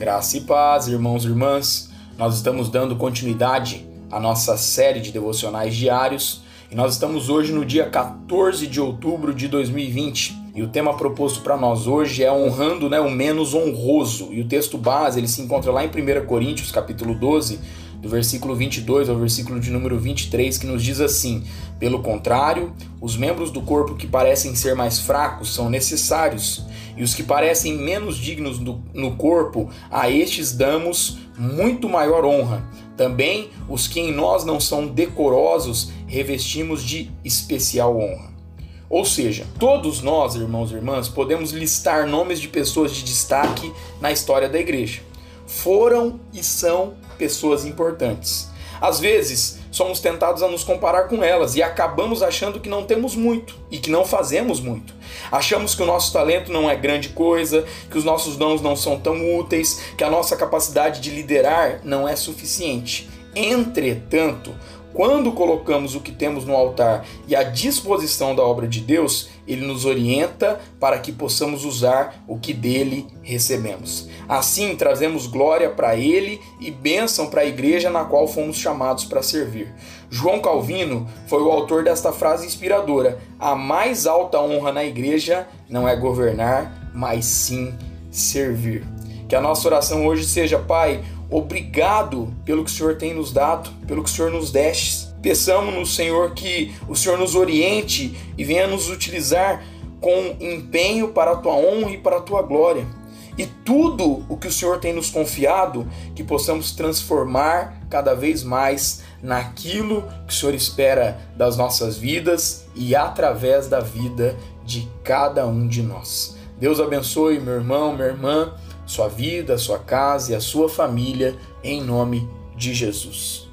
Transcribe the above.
Graça e paz, irmãos e irmãs. Nós estamos dando continuidade à nossa série de devocionais diários e nós estamos hoje no dia 14 de outubro de 2020. E o tema proposto para nós hoje é honrando né, o menos honroso. E o texto base ele se encontra lá em 1 Coríntios, capítulo 12, do versículo 22 ao versículo de número 23, que nos diz assim: Pelo contrário, os membros do corpo que parecem ser mais fracos são necessários e os que parecem menos dignos do, no corpo, a estes damos muito maior honra. Também os que em nós não são decorosos, revestimos de especial honra. Ou seja, todos nós, irmãos e irmãs, podemos listar nomes de pessoas de destaque na história da igreja. Foram e são pessoas importantes. Às vezes, somos tentados a nos comparar com elas e acabamos achando que não temos muito e que não fazemos muito. Achamos que o nosso talento não é grande coisa, que os nossos dons não são tão úteis, que a nossa capacidade de liderar não é suficiente. Entretanto, quando colocamos o que temos no altar e à disposição da obra de Deus, ele nos orienta para que possamos usar o que dele recebemos. Assim, trazemos glória para ele e bênção para a igreja na qual fomos chamados para servir. João Calvino foi o autor desta frase inspiradora: A mais alta honra na igreja não é governar, mas sim servir. Que a nossa oração hoje seja, Pai, Obrigado pelo que o Senhor tem nos dado, pelo que o Senhor nos deste. Peçamos no Senhor que o Senhor nos oriente e venha nos utilizar com empenho para a tua honra e para a tua glória. E tudo o que o Senhor tem nos confiado, que possamos transformar cada vez mais naquilo que o Senhor espera das nossas vidas e através da vida de cada um de nós. Deus abençoe meu irmão, minha irmã sua vida, sua casa e a sua família, em nome de Jesus.